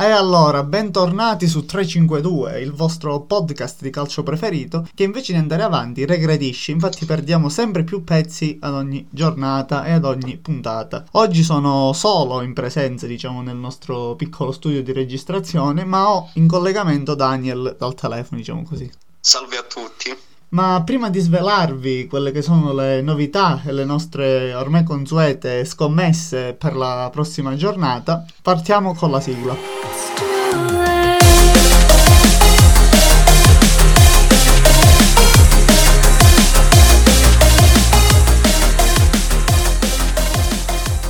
E allora, bentornati su 352, il vostro podcast di calcio preferito, che invece di andare avanti regredisce, infatti perdiamo sempre più pezzi ad ogni giornata e ad ogni puntata. Oggi sono solo in presenza, diciamo, nel nostro piccolo studio di registrazione, ma ho in collegamento Daniel dal telefono, diciamo così. Salve a tutti. Ma prima di svelarvi quelle che sono le novità e le nostre ormai consuete scommesse per la prossima giornata, partiamo con la sigla.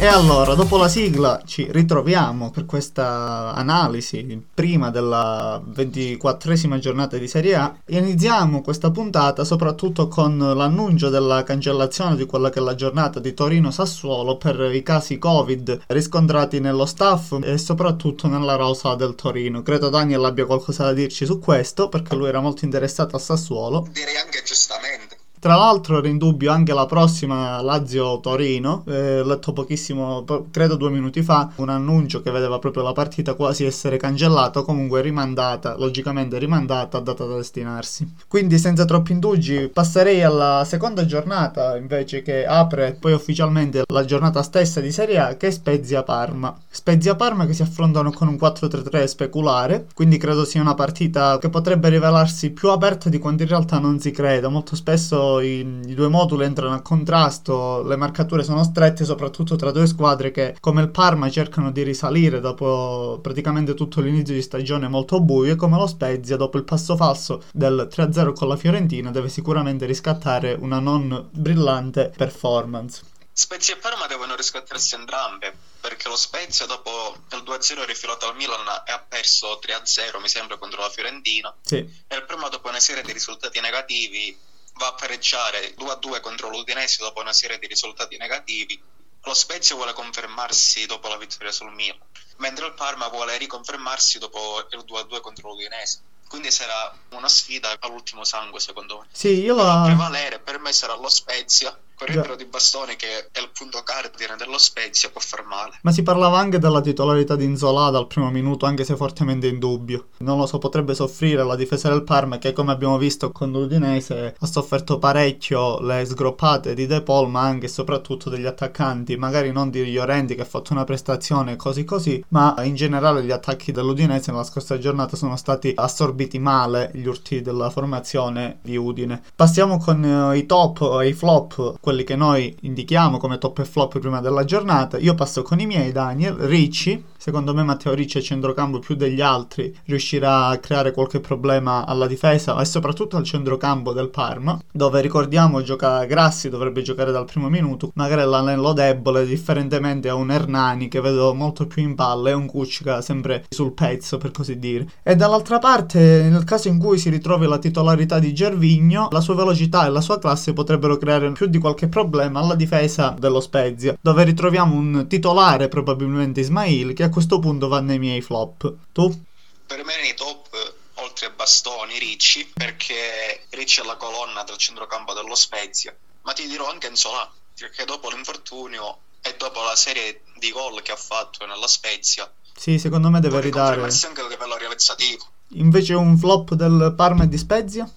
E allora, dopo la sigla, ci ritroviamo per questa analisi prima della ventiquattresima giornata di Serie A. Iniziamo questa puntata soprattutto con l'annuncio della cancellazione di quella che è la giornata di Torino-Sassuolo per i casi Covid riscontrati nello staff e soprattutto nella rosa del Torino. Credo Daniel abbia qualcosa da dirci su questo perché lui era molto interessato a Sassuolo. Direi anche giustamente. Tra l'altro era in dubbio anche la prossima Lazio-Torino, eh, letto pochissimo, credo due minuti fa, un annuncio che vedeva proprio la partita quasi essere cancellata, comunque rimandata, logicamente rimandata, data da destinarsi. Quindi senza troppi indugi passerei alla seconda giornata invece che apre poi ufficialmente la giornata stessa di Serie A che è Spezia-Parma. Spezia-Parma che si affrontano con un 4-3-3 speculare, quindi credo sia una partita che potrebbe rivelarsi più aperta di quanto in realtà non si creda, molto spesso i, i, due moduli entrano a contrasto, le marcature sono strette, soprattutto tra due squadre che, come il Parma, cercano di risalire dopo praticamente tutto l'inizio di stagione molto buio, e come lo Spezia, dopo il passo falso del 3-0 con la Fiorentina, deve sicuramente riscattare una non brillante performance. Spezia e Parma devono riscattarsi entrambe perché lo Spezia dopo il 2-0 rifilato al Milan e ha perso 3-0 mi sembra contro la Fiorentina sì. e il Parma dopo una serie di risultati negativi va a pareggiare 2-2 contro l'Udinese dopo una serie di risultati negativi. Lo Spezia vuole confermarsi dopo la vittoria sul Milan, mentre il Parma vuole riconfermarsi dopo il 2-2 contro l'Udinese. Quindi sarà una sfida all'ultimo sangue, secondo me. Sì, io la... prevalere per me sarà lo Spezia il di bastone che è il punto cardine dello Spezia può far male. Ma si parlava anche della titolarità di Inzola dal primo minuto, anche se fortemente in dubbio. Non lo so, potrebbe soffrire la difesa del Parma che come abbiamo visto con l'Udinese ha sofferto parecchio le sgroppate di De Paul, ma anche e soprattutto degli attaccanti, magari non di Llorenti che ha fatto una prestazione così così, ma in generale gli attacchi dell'Udinese nella scorsa giornata sono stati assorbiti male gli urti della formazione di Udine. Passiamo con uh, i top e i flop quelli che noi indichiamo come top e flop prima della giornata. Io passo con i miei, Daniel, Ricci, Secondo me Matteo Ricci a centrocampo più degli altri riuscirà a creare qualche problema alla difesa e soprattutto al centrocampo del Parma, dove ricordiamo gioca Grassi, dovrebbe giocare dal primo minuto, magari l'anello debole, differentemente a un Hernani che vedo molto più in palla e un Kuczka sempre sul pezzo per così dire. E dall'altra parte, nel caso in cui si ritrovi la titolarità di Gervigno, la sua velocità e la sua classe potrebbero creare più di qualche problema alla difesa dello Spezia, dove ritroviamo un titolare probabilmente Ismail che a questo punto va nei miei flop. Tu? Per me nei top oltre a Bastoni, Ricci, perché Ricci è la colonna del centrocampo dello Spezia, ma ti dirò anche Enzola, perché dopo l'infortunio e dopo la serie di gol che ha fatto nella Spezia, sì, secondo me deve ridare. anche a livello realizzativo. Invece un flop del Parma e di Spezia?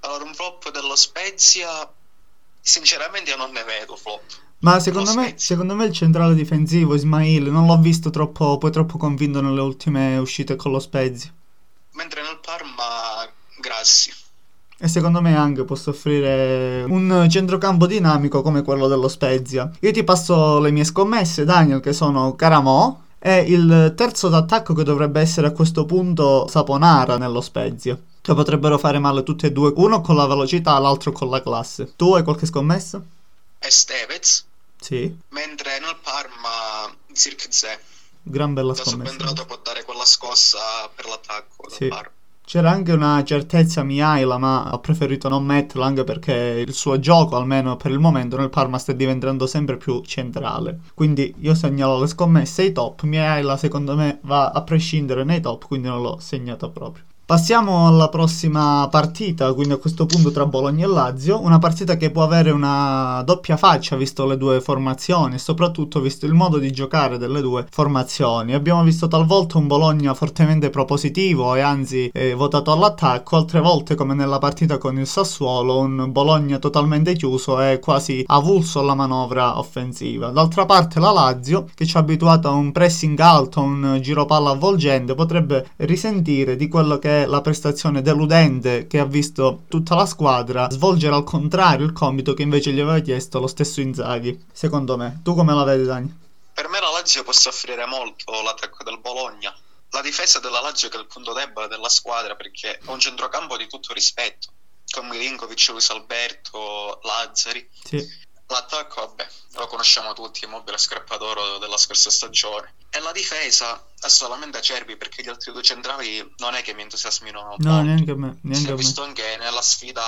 Allora, un flop dello Spezia, sinceramente io non ne vedo flop. Ma secondo me, secondo me, il centrale difensivo Ismail non l'ho visto troppo, poi troppo convinto nelle ultime uscite con lo Spezia. Mentre nel Parma Grassi. E secondo me anche può soffrire un centrocampo dinamico come quello dello Spezia. Io ti passo le mie scommesse, Daniel, che sono Caramò e il terzo d'attacco che dovrebbe essere a questo punto Saponara nello Spezia. Che potrebbero fare male tutti e due, uno con la velocità, l'altro con la classe. Tu hai qualche scommessa? Estevez. Sì. Mentre nel Parma Zirkzee. Gran bella da scommessa. subentrato può dare quella scossa per l'attacco sì. Parma. C'era anche una certezza Miaila, ma ho preferito non metterla anche perché il suo gioco, almeno per il momento, nel Parma sta diventando sempre più centrale. Quindi io segnalo le scommesse ai top. Miaila, secondo me, va a prescindere nei top, quindi non l'ho segnata proprio. Passiamo alla prossima partita, quindi a questo punto tra Bologna e Lazio, una partita che può avere una doppia faccia visto le due formazioni e soprattutto visto il modo di giocare delle due formazioni. Abbiamo visto talvolta un Bologna fortemente propositivo e anzi eh, votato all'attacco, altre volte come nella partita con il Sassuolo, un Bologna totalmente chiuso e quasi avulso alla manovra offensiva. D'altra parte la Lazio, che ci ha abituato a un pressing alto, un giro palla avvolgente, potrebbe risentire di quello che la prestazione deludente che ha visto tutta la squadra svolgere al contrario il compito che invece gli aveva chiesto lo stesso Inzaghi, secondo me. Tu come la vedi, Dani? Per me la Lazio può soffrire molto l'attacco del Bologna. La difesa della Lazio che è il punto debole della squadra perché è un centrocampo di tutto rispetto, con Milinkovic, Luis Alberto, Lazzari. Sì. L'attacco, vabbè, lo conosciamo tutti, Immobile Scrappadoro della scorsa stagione. E la difesa solamente Acerbi perché gli altri due centrali non è che mi entusiasmino No, molto. neanche a me. Si Neanche è a me. visto anche nella sfida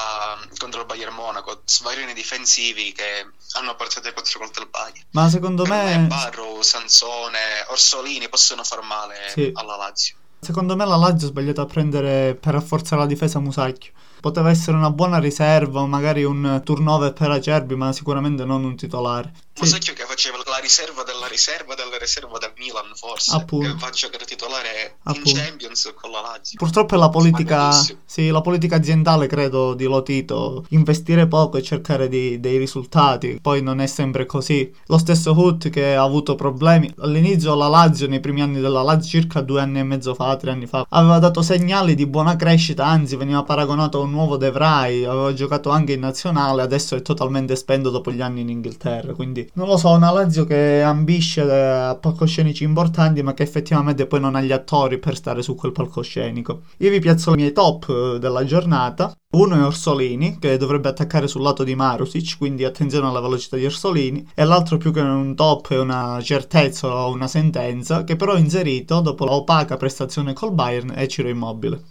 contro il Bayern Monaco, svarioni difensivi che hanno portato quattro volte il Bayern. Ma secondo Per me me, Barro, Sansone, Orsolini possono far male Sì. alla Lazio. secondo me la Lazio ha sbagliato a prendere per rafforzare la difesa Musacchio. Poteva essere una buona riserva o magari un turnover per Acerbi, ma sicuramente non un titolare. Musacchio che faceva la riserva della riserva della riserva del Milan, forse. Appunto. Che fa giocare titolare Appunto. in Champions con la Lazio. Purtroppo è la politica, sì, la politica aziendale, credo, di Lotito, investire poco e cercare di- dei risultati. Poi non è sempre così. Lo stesso Hut che ha avuto problemi. All'inizio la Lazio, nei primi anni della Lazio, circa due anni e mezzo fa, tre anni fa, aveva dato segnali di buona crescita, anzi veniva paragonato a un nuovo De Vrij, aveva giocato anche in nazionale, adesso è totalmente spento dopo gli anni in Inghilterra. Quindi non lo so, una Lazio che ambisce a palcoscenici importanti, ma che effettivamente poi non ha gli attori per stare su quel palcoscenico. Io vi piazzo i miei top eh, della giornata. Uno è Orsolini, che dovrebbe attaccare sul lato di Marusic, quindi attenzione alla velocità di Orsolini. E l'altro più che un top è una certezza o una sentenza, che però ho inserito dopo l'opaca prestazione col Bayern è Ciro Immobile.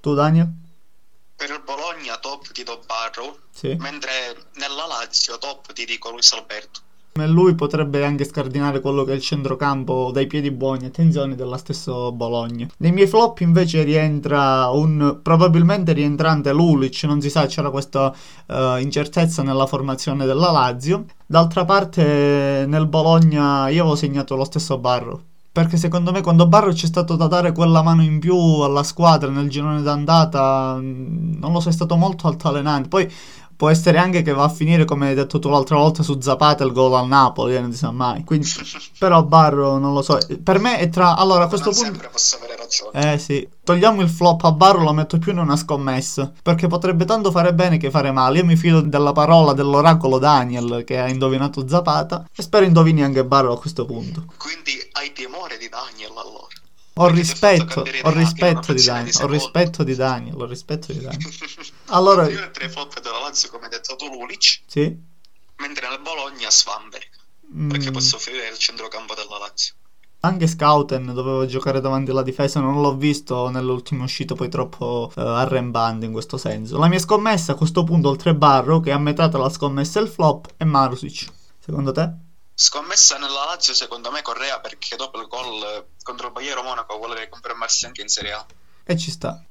Tu, Daniel? Per il Bologna top ti do Barrow, Sì. mentre nella Lazio top ti dico Luis Alberto. Lui potrebbe anche scardinare quello che è il centrocampo dai piedi buoni, attenzione, della stesso Bologna. Nei miei flop invece rientra un probabilmente rientrante Lulic, non si sa, c'era questa eh, incertezza nella formazione della Lazio. D'altra parte nel Bologna io avevo segnato lo stesso Barro. Perché secondo me quando Barro c'è stato da dare quella mano in più alla squadra nel girone d'andata, mh, non lo so, è stato molto altalenante. Poi può essere anche che va a finire come hai detto tu l'altra volta su Zapata il gol al Napoli, eh, non si sa mai. Quindi, però Barro non lo so. Per me è tra... Allora a questo non punto... sempre posso avere ragione. Eh sì, togliamo il flop a Barro, lo metto più in una scommessa. Perché potrebbe tanto fare bene che fare male. Io mi fido della parola dell'oracolo Daniel che ha indovinato Zapata. E spero indovini anche Barro a questo punto. Quindi hai timore di Daniel allora. Ho Perché ha rispetto, ho rispetto di Daniel, ho rispetto di Daniel, ho rispetto di Daniel. Allora, Io tre flop della Lazio come hai detto tu Lulic, sì. mentre nel Bologna Svamberg, perché Mm, posso offrire il centrocampo della Lazio. Anche Scouten doveva giocare davanti alla difesa, non l'ho visto nell'ultimo uscito poi troppo eh, arrembante in questo senso. La mia scommessa a questo punto, oltre Barro, che a metà tra la scommessa e il flop, è Marusic. Secondo te? Scommessa nella Lazio secondo me Correa perché dopo il gol contro il Bayern Monaco vuole confermarsi anche in Serie A. E ci sta.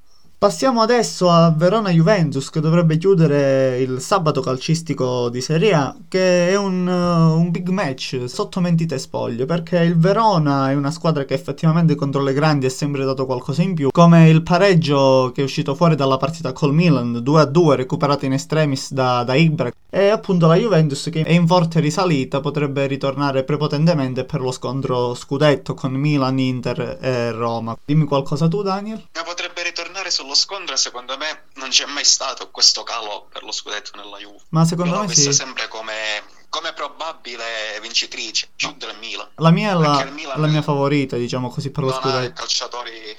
Passiamo adesso a Verona-Juventus che dovrebbe chiudere il sabato calcistico di Serie A, che è un, uh, un big match sotto mentite spoglie, perché il Verona è una squadra che effettivamente contro le grandi ha sempre dato qualcosa in più, come il pareggio che è uscito fuori dalla partita col Milan, 2-2 recuperato in extremis da, da Ibra, e appunto la Juventus che è in forte risalita potrebbe ritornare prepotentemente per lo scontro scudetto con Milan, Inter e Roma. Dimmi qualcosa tu Daniel? Potrebbe ritornare sullo scontro e secondo me non c'è mai stato questo calo per lo scudetto nella Juve. Ma secondo l'ho me sì. sempre come, come probabile vincitrice, più del Milan. La mia è la, Milan la mia favorita, diciamo così, per lo scudetto. calciatori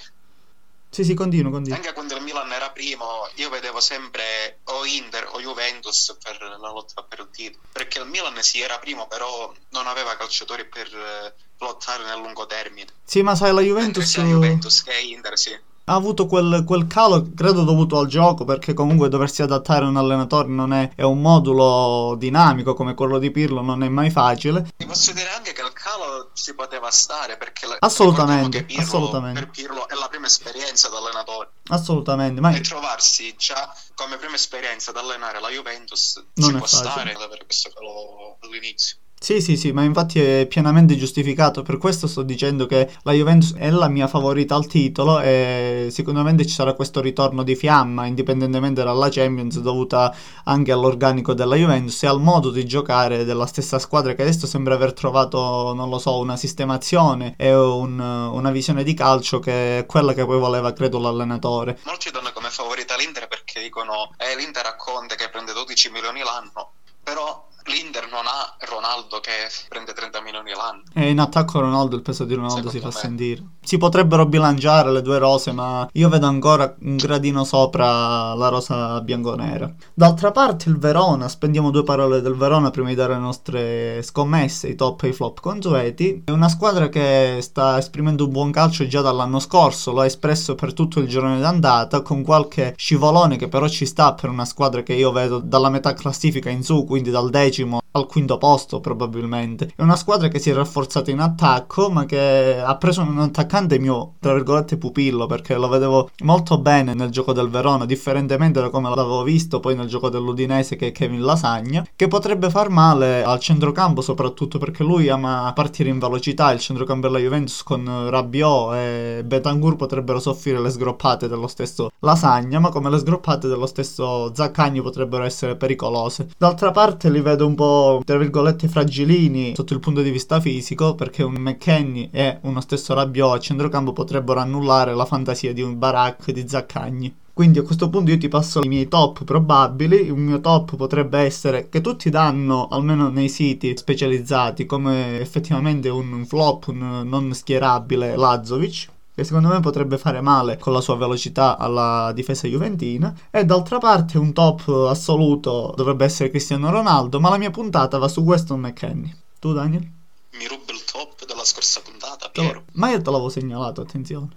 Sì, sì, continuo, continuo. Anche quando il Milan era primo, io vedevo sempre o Inter o Juventus per la lotta per il titolo. Perché il Milan sì era primo, però non aveva calciatori per eh, lottare nel lungo termine. Sì, ma sai, la Juventus... sia Juventus che Inter, sì. Ha avuto quel, quel, calo, credo dovuto al gioco, perché comunque doversi adattare a un allenatore non è, è, un modulo dinamico come quello di Pirlo, non è mai facile. Ti posso dire anche che il calo ci poteva stare, perché assolutamente, Pirlo, assolutamente. per Pirlo è la prima esperienza da allenatore. Assolutamente, ma... E trovarsi già come prima esperienza ad allenare la Juventus non ci può facile. stare ad avere questo calo all'inizio. Sì, sì, sì, ma infatti è pienamente giustificato, per questo sto dicendo che la Juventus è la mia favorita al titolo e sicuramente ci sarà questo ritorno di fiamma, indipendentemente dalla Champions, dovuta anche all'organico della Juventus e al modo di giocare della stessa squadra che adesso sembra aver trovato, non lo so, una sistemazione e un, una visione di calcio che è quella che poi voleva, credo, l'allenatore. Molti danno come favorita l'Inter perché dicono, eh, l'Inter a Conte che prende 12 milioni l'anno, però l'Inter non ha Ronaldo che prende 30 milioni l'anno. E in attacco Ronaldo, il peso di Ronaldo Secondo si fa me. sentire. Si potrebbero bilanciare le due rose, ma io vedo ancora un gradino sopra la rosa bianconera. D'altra parte il Verona, spendiamo due parole del Verona prima di dare le nostre scommesse, i top e i flop consueti. È una squadra che sta esprimendo un buon calcio già dall'anno scorso, lo ha espresso per tutto il girone d'andata, con qualche scivolone che però ci sta per una squadra che io vedo dalla metà classifica in su, quindi dal decimo al quinto posto probabilmente. È una squadra che si è rafforzata in attacco, ma che ha preso un attaccante mio, tra virgolette, pupillo, perché lo vedevo molto bene nel gioco del Verona, differentemente da come l'avevo visto poi nel gioco dell'Udinese che è Kevin Lasagna, che potrebbe far male al centrocampo soprattutto perché lui ama partire in velocità, il centrocampo della Juventus con Rabiot e Betancourt potrebbero soffrire le sgroppate dello stesso Lasagna, ma come le sgroppate dello stesso Zaccagni potrebbero essere pericolose. D'altra parte li vedo un po' tra virgolette fragilini sotto il punto di vista fisico perché un McKenny e uno stesso Rabiot a centrocampo potrebbero annullare la fantasia di un Barak di Zaccagni. Quindi a questo punto io ti passo i miei top probabili. Il mio top potrebbe essere che tutti danno, almeno nei siti specializzati, come effettivamente un flop, non schierabile Lazovic che secondo me potrebbe fare male con la sua velocità alla difesa juventina. E d'altra parte un top assoluto dovrebbe essere Cristiano Ronaldo, ma la mia puntata va su Weston McKennie. Tu Daniel? Mi rubo il top della scorsa puntata, lo- Piero. Ma io te l'avevo segnalato, attenzione.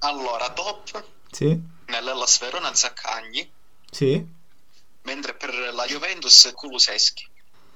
Allora, top Sì, nell'Ellas Verona Zaccagni, sì. mentre per la Juventus Kuluseschi.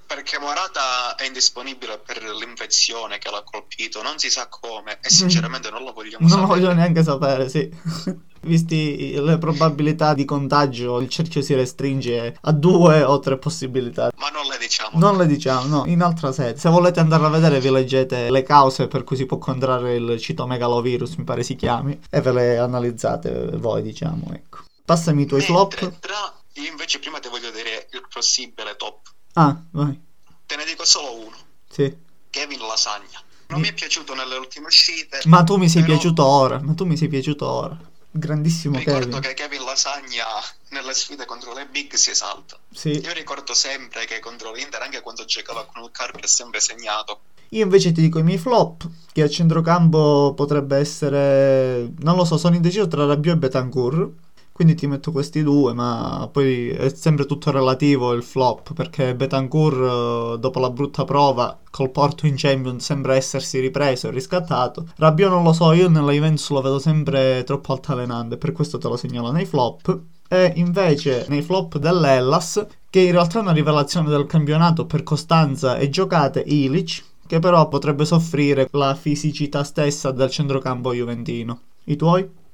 Perché Morata è indisponibile per l'infezione che l'ha colpito, non si sa come e sinceramente non lo vogliamo Non lo sapere. voglio neanche sapere, sì. Visti le probabilità di contagio, il cerchio si restringe a due o tre possibilità. Ma non le diciamo. Non le diciamo, no, in altra sede. Se volete andare a vedere vi leggete le cause per cui si può contrarre il citomegalovirus, mi pare si chiami, e ve le analizzate voi, diciamo, ecco. Passami i tuoi Mentre flop. Tra... Io invece prima ti voglio dire il possibile top. Ah, vai. Te ne dico solo uno. Sì. Kevin Lasagna. Non mi è piaciuto nelle ultime uscite. Ma tu mi sei però piaciuto ora, ma tu mi sei piaciuto ora. Grandissimo Ricordo Kevin. che Kevin Lasagna nelle sfide contro le big si esalta. Sì. Io ricordo sempre che contro l'Inter, anche quando giocava con il Carpi, ha sempre segnato. Io invece ti dico i miei flop, che a centrocampo potrebbe essere, non lo so, sono indeciso tra Rabiot e Betancourt, quindi ti metto questi due, ma poi è sempre tutto relativo il flop, perché Betancourt eh, dopo la brutta prova col Porto in Champions sembra essersi ripreso e riscattato. Rabiot non lo so, io nella Juventus lo vedo sempre troppo altalenante, per questo te lo segnalo nei flop. E invece nei flop dell'Ellas, che in realtà è una rivelazione del campionato per costanza e giocate, Ilic, che però potrebbe soffrire la fisicità stessa del centrocampo juventino. I tuoi?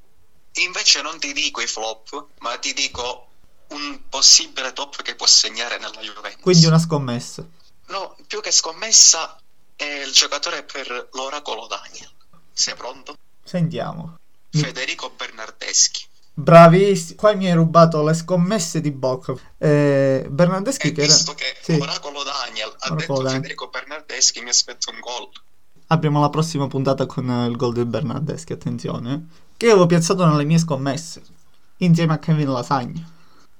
Invece non ti dico i flop, ma ti dico un possibile top che può segnare nella Juventus. Quindi una scommessa. No, più che scommessa è il giocatore per l'oracolo Daniel. Sei pronto? Sentiamo. Federico Bernardeschi. Bravissimo. Qua mi hai rubato le scommesse di Bocca. Eh, Bernardeschi E che era... visto che Sì. l'oracolo Daniel ha Oracolo detto Daniel. Federico Bernardeschi, mi aspetto un gol. Apriamo la prossima puntata con eh, il gol del Bernardeschi, attenzione. Che avevo piazzato nelle mie scommesse. Insieme a Kevin Lasagna.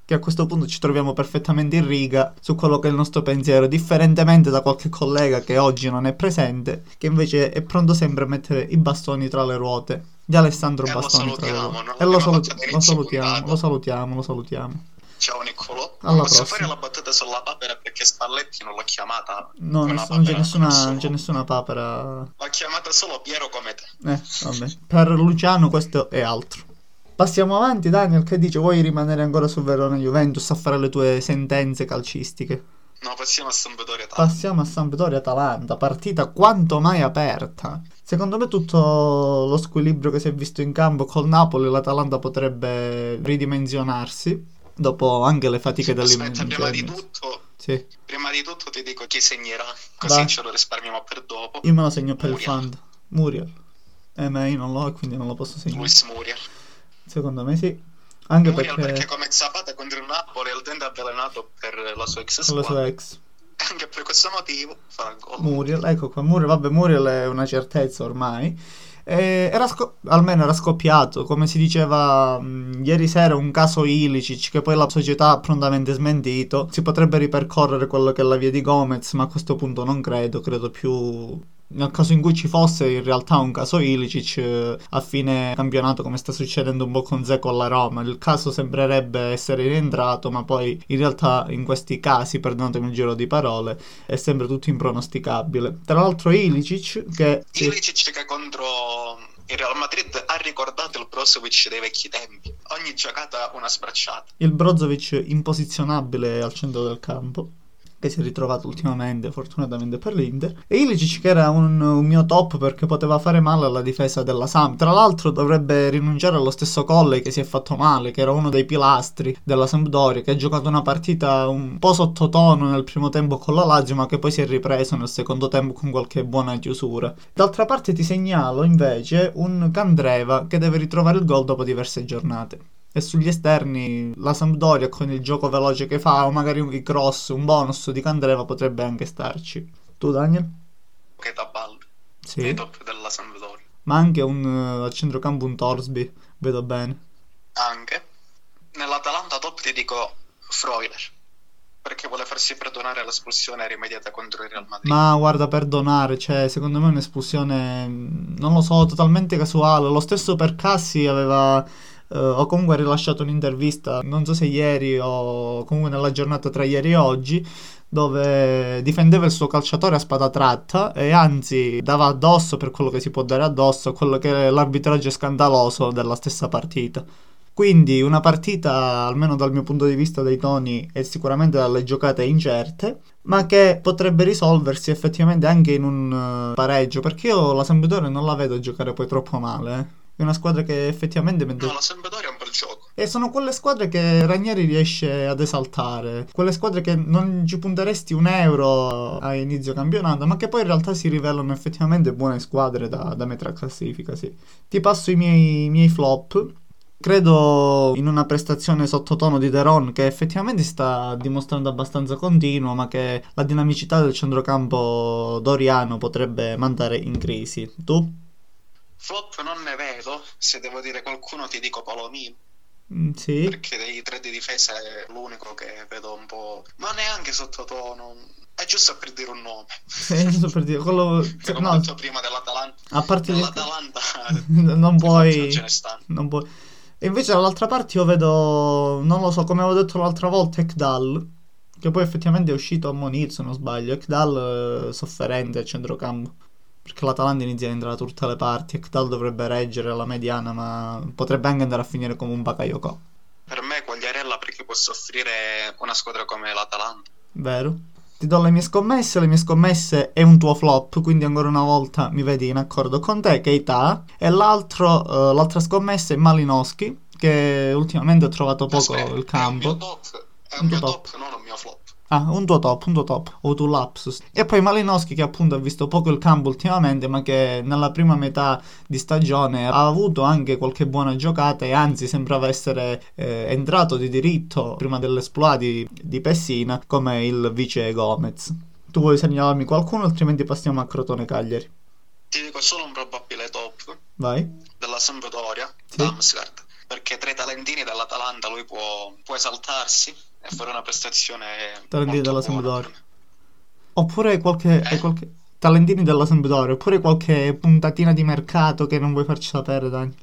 Che a questo punto ci troviamo perfettamente in riga su quello che è il nostro pensiero, differentemente da qualche collega che oggi non è presente, che invece è pronto sempre a mettere i bastoni tra le ruote. Di Alessandro E Bastoni tra le ruote. E lo, salut- lo salutiamo, puntata. lo salutiamo, lo salutiamo. Ciao Niccolò. Alla Posso prossima. fare la battuta sulla papera perché Spalletti non l'ha chiamata. No, ness- non c'è nessuna, non c'è nessuna papera. L'ha chiamata solo Piero come te. Eh, vabbè. Per Luciano questo è altro. Passiamo avanti, Daniel, che dice? Vuoi rimanere ancora su Verona Juventus a fare le tue sentenze calcistiche? No, passiamo a Sampdoria Atalanta. Passiamo a Sampdoria Atalanta, partita quanto mai aperta. Secondo me tutto lo squilibrio che si è visto in campo col Napoli, l'Atalanta potrebbe ridimensionarsi dopo anche le fatiche Aspetta, prima di tutto, Sì, prima di tutto ti dico chi segnerà, così Vai. ce lo risparmiamo per dopo. io me lo segno per il Muriel. fan. Muriel. Eh, ma io non l'ho quindi non lo posso segnare. Luis Muriel. Secondo me sì. Anche Muriel perché, perché come Zapata contro il Napoli è il dente avvelenato per la sua ex squadra. sua ex. Anche per questo motivo farà gol. Muriel, ecco qua, Muriel, vabbè, Muriel è una certezza ormai. Eh, era sco- almeno era scoppiato, come si diceva mh, ieri sera, un caso Ilicic che poi la società ha prontamente smentito. Si potrebbe ripercorrere quello che è la via di Gomez, ma a questo punto non credo, credo più nel caso in cui ci fosse in realtà un caso Ilicic eh, a fine campionato come sta succedendo un po' con Zeko alla Roma. Il caso sembrerebbe essere rientrato, ma poi in realtà in questi casi, perdonatemi il giro di parole, è sempre tutto impronosticabile. Tra l'altro Ilicic che Ilicic che contro il Real Madrid ha ricordato il Brozovic dei vecchi tempi. Ogni giocata una sbracciata. il Brozovic imposizionabile al centro del campo che si è ritrovato ultimamente fortunatamente per l'Inter. E Ilicic che era un, un mio top perché poteva fare male alla difesa della Samp tra l'altro dovrebbe rinunciare allo stesso Colle che si è fatto male che era uno dei pilastri della Sampdoria che ha giocato una partita un po' sottotono nel primo tempo con la Lazio ma che poi si è ripreso nel secondo tempo con qualche buona chiusura. D'altra parte ti segnalo invece un Candreva che deve ritrovare il gol dopo diverse giornate e sugli esterni la Sampdoria con il gioco veloce che fa o magari un cross, un bonus di Candreva potrebbe anche starci. Tu Daniel? Che da ballo. Sì. Nei top della Sampdoria. Ma anche un eh, a centrocampo un Torsby, vedo bene. Anche. Nell'Atalanta top ti dico Freuler. Perché vuole farsi perdonare l'espulsione rimediata contro il Real Madrid. Ma guarda, perdonare, cioè, secondo me è un'espulsione, mh, non lo so, totalmente casuale. Lo stesso per Cassi aveva, eh, o comunque rilasciato un'intervista, non so se ieri o comunque nella giornata tra ieri e oggi, dove difendeva il suo calciatore a spada tratta e anzi dava addosso per quello che si può dare addosso a quello che è l'arbitraggio scandaloso della stessa partita. Quindi una partita, almeno dal mio punto di vista dei toni, è sicuramente dalle giocate incerte, ma che potrebbe risolversi effettivamente anche in un eh, pareggio, perché io la Sampdoria non la vedo giocare poi troppo male. È una squadra che effettivamente... mentre- No, la Sampdoria è un bel gioco. E sono quelle squadre che Ranieri riesce ad esaltare, quelle squadre che non ci punteresti un euro a inizio campionato, ma che poi in realtà si rivelano effettivamente buone squadre da, da mettere a classifica, sì. Ti passo i miei, i miei flop. Credo in una prestazione sottotono di Deron che effettivamente si sta dimostrando abbastanza continuo, ma che la dinamicità del centrocampo doriano potrebbe mandare in crisi. Tu? Flop non ne vedo. Se devo dire qualcuno ti dico Palomino. Mm, sì. Perché dei tre di difesa è l'unico che vedo un po'. Ma neanche sottotono. È giusto per dire un nome. Non so per dire, quello... Che come no, detto prima dell'Atalanta. a parte. Dell'Atalanta non puoi... Non puoi... E invece dall'altra parte io vedo, non lo so, come avevo detto l'altra volta, Ekdal, che poi effettivamente è uscito a Monir, se non sbaglio. Ekdal eh, sofferente a centrocampo. Perché l'Atalanta inizia a entrare da tutte le parti. Ekdal dovrebbe reggere la mediana, ma potrebbe anche andare a finire come un Bakayoko. Per me Quagliarella perché può soffrire una squadra come l'Atalanta. Vero? Ti do le mie scommesse, le mie scommesse è un tuo flop, quindi ancora una volta mi vedi in accordo con te, Keita. E l'altro, eh, l'altra scommessa è Malinowski, che ultimamente ha trovato poco Aspetta, il È un mio campo. top, è Un un mio tuo top, non un mio flop. Ah, un tuo top, un tuo top, ho avuto un lapsus. E poi Malinowski che appunto ha visto poco il campo ultimamente, ma che nella prima metà di stagione ha avuto anche qualche buona giocata e anzi sembrava essere eh, entrato di diritto prima dell'esploit di, di Pessina come il vice Gomez. Tu vuoi segnalarmi qualcuno, altrimenti passiamo a Crotone Cagliari. Ti dico solo un probabile top Vai. della Sampdoria, Sì. Damsgaard. Perché tra i talentini dell'Atalanta lui può, può esaltarsi e fare una prestazione Talentini della Sampdoria. Oppure qualche, Eh? qualche... Talentini della Sampdoria, oppure qualche puntatina di mercato che non vuoi farci sapere, Dani.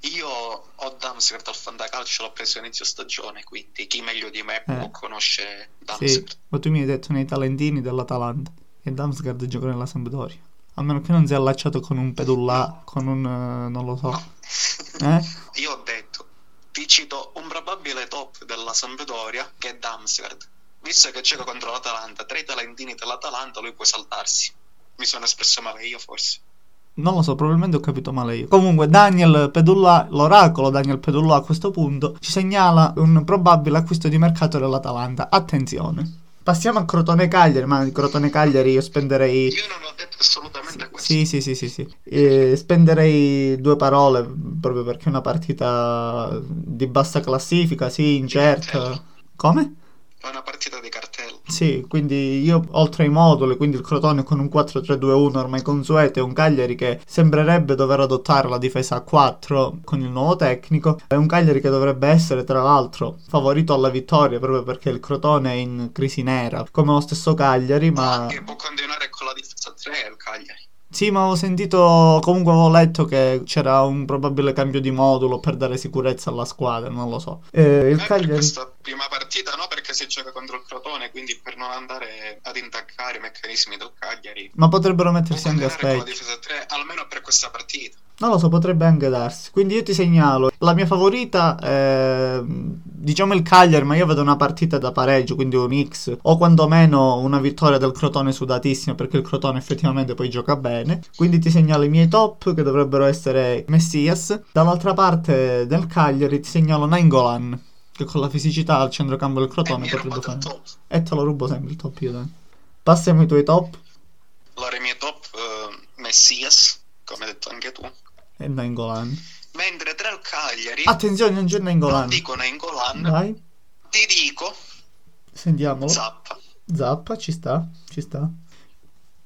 Io ho Damsgaard al fantacalcio, l'ho preso inizio stagione, quindi chi meglio di me può Eh. conoscere Sì, Damsgaard. ma tu mi hai detto nei talentini dell'Atalanta e Damsgaard gioca nella Sampdoria. A meno che non sia allacciato con un pedullà, con un... eh, non lo so. Eh? io ho detto, ti cito un probabile top della Sampdoria che è Damsgaard. Visto che gioca contro l'Atalanta, tra i talentini dell'Atalanta lui può saltarsi. Mi sono espresso male io forse. Non lo so, probabilmente ho capito male io. Comunque, Daniel Pedulla, l'oracolo Daniel Pedulla a questo punto ci segnala un probabile acquisto di mercato dell'Atalanta. Attenzione. Passiamo a Crotone Cagliari, ma di Crotone Cagliari io spenderei. Io non ho detto assolutamente questo. Sì, sì, sì, sì, sì. Eh, spenderei due parole proprio perché è una partita di bassa classifica, sì, incerta. Come? È una partita di cartello. Sì, quindi io oltre ai moduli, quindi il Crotone con un 4-3-2-1 ormai consueto e un Cagliari che sembrerebbe dover adottare la difesa a 4 con il nuovo tecnico, è un Cagliari che dovrebbe essere tra l'altro favorito alla vittoria proprio perché il Crotone è in crisi nera, come lo stesso Cagliari, Ma ma... anche può continuare con la difesa 3 il Cagliari. Sì, ma avevo sentito, comunque avevo letto che c'era un probabile cambio di modulo per dare sicurezza alla squadra, non lo so. Eh, il Eh, per Cagliari... questa prima partita no, perché si gioca contro il Crotone, quindi per non andare ad intaccare i meccanismi del Cagliari, Ma potrebbero mettersi anche a specchio. difesa 3, almeno per questa partita. Non lo so, potrebbe anche darsi. Quindi io ti segnalo, la mia favorita è diciamo il Cagliari, ma io vedo una partita da pareggio, quindi un X, o quantomeno una vittoria del Crotone sudatissima, perché il Crotone effettivamente poi gioca bene. Quindi ti segnalo i miei top, che dovrebbero essere Messias. Dall'altra parte del Cagliari ti segnalo Nainggolan, che con la fisicità al centrocampo del E Crotone mi ero potrebbe fare. battuto top. E te lo rubo sempre il top io, dai. Passiamo ai tuoi top. Allora i miei top eh, Messias, come hai detto anche tu. E Nainggolan. Mentre tra il Cagliari, Attenzione, non c'è non Nainggolan. dico Nainggolan, Vai, ti dico sentiamolo. Zappa. Zappa, ci sta, ci sta.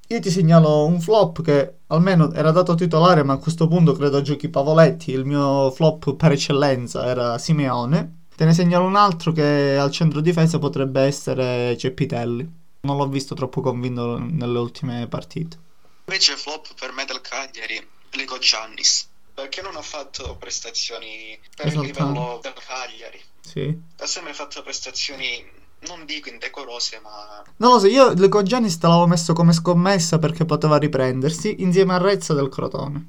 Io ti segnalo un flop che almeno era dato titolare, ma a questo punto credo giochi Pavoletti. Il mio flop per eccellenza era Simeone. Te ne segnalo un altro che al centro difesa potrebbe essere Ceppitelli. Non l'ho visto troppo convinto nelle ultime partite. Invece flop per me del Cagliari, Lico Giannis. Perché non ha fatto prestazioni per il Esaltante. livello del Cagliari. Sì. Ha sempre fatto prestazioni, non dico indecorose, ma Non lo so, io il Giannis te l'avevo messo come scommessa perché poteva riprendersi insieme a Rezza del Crotone.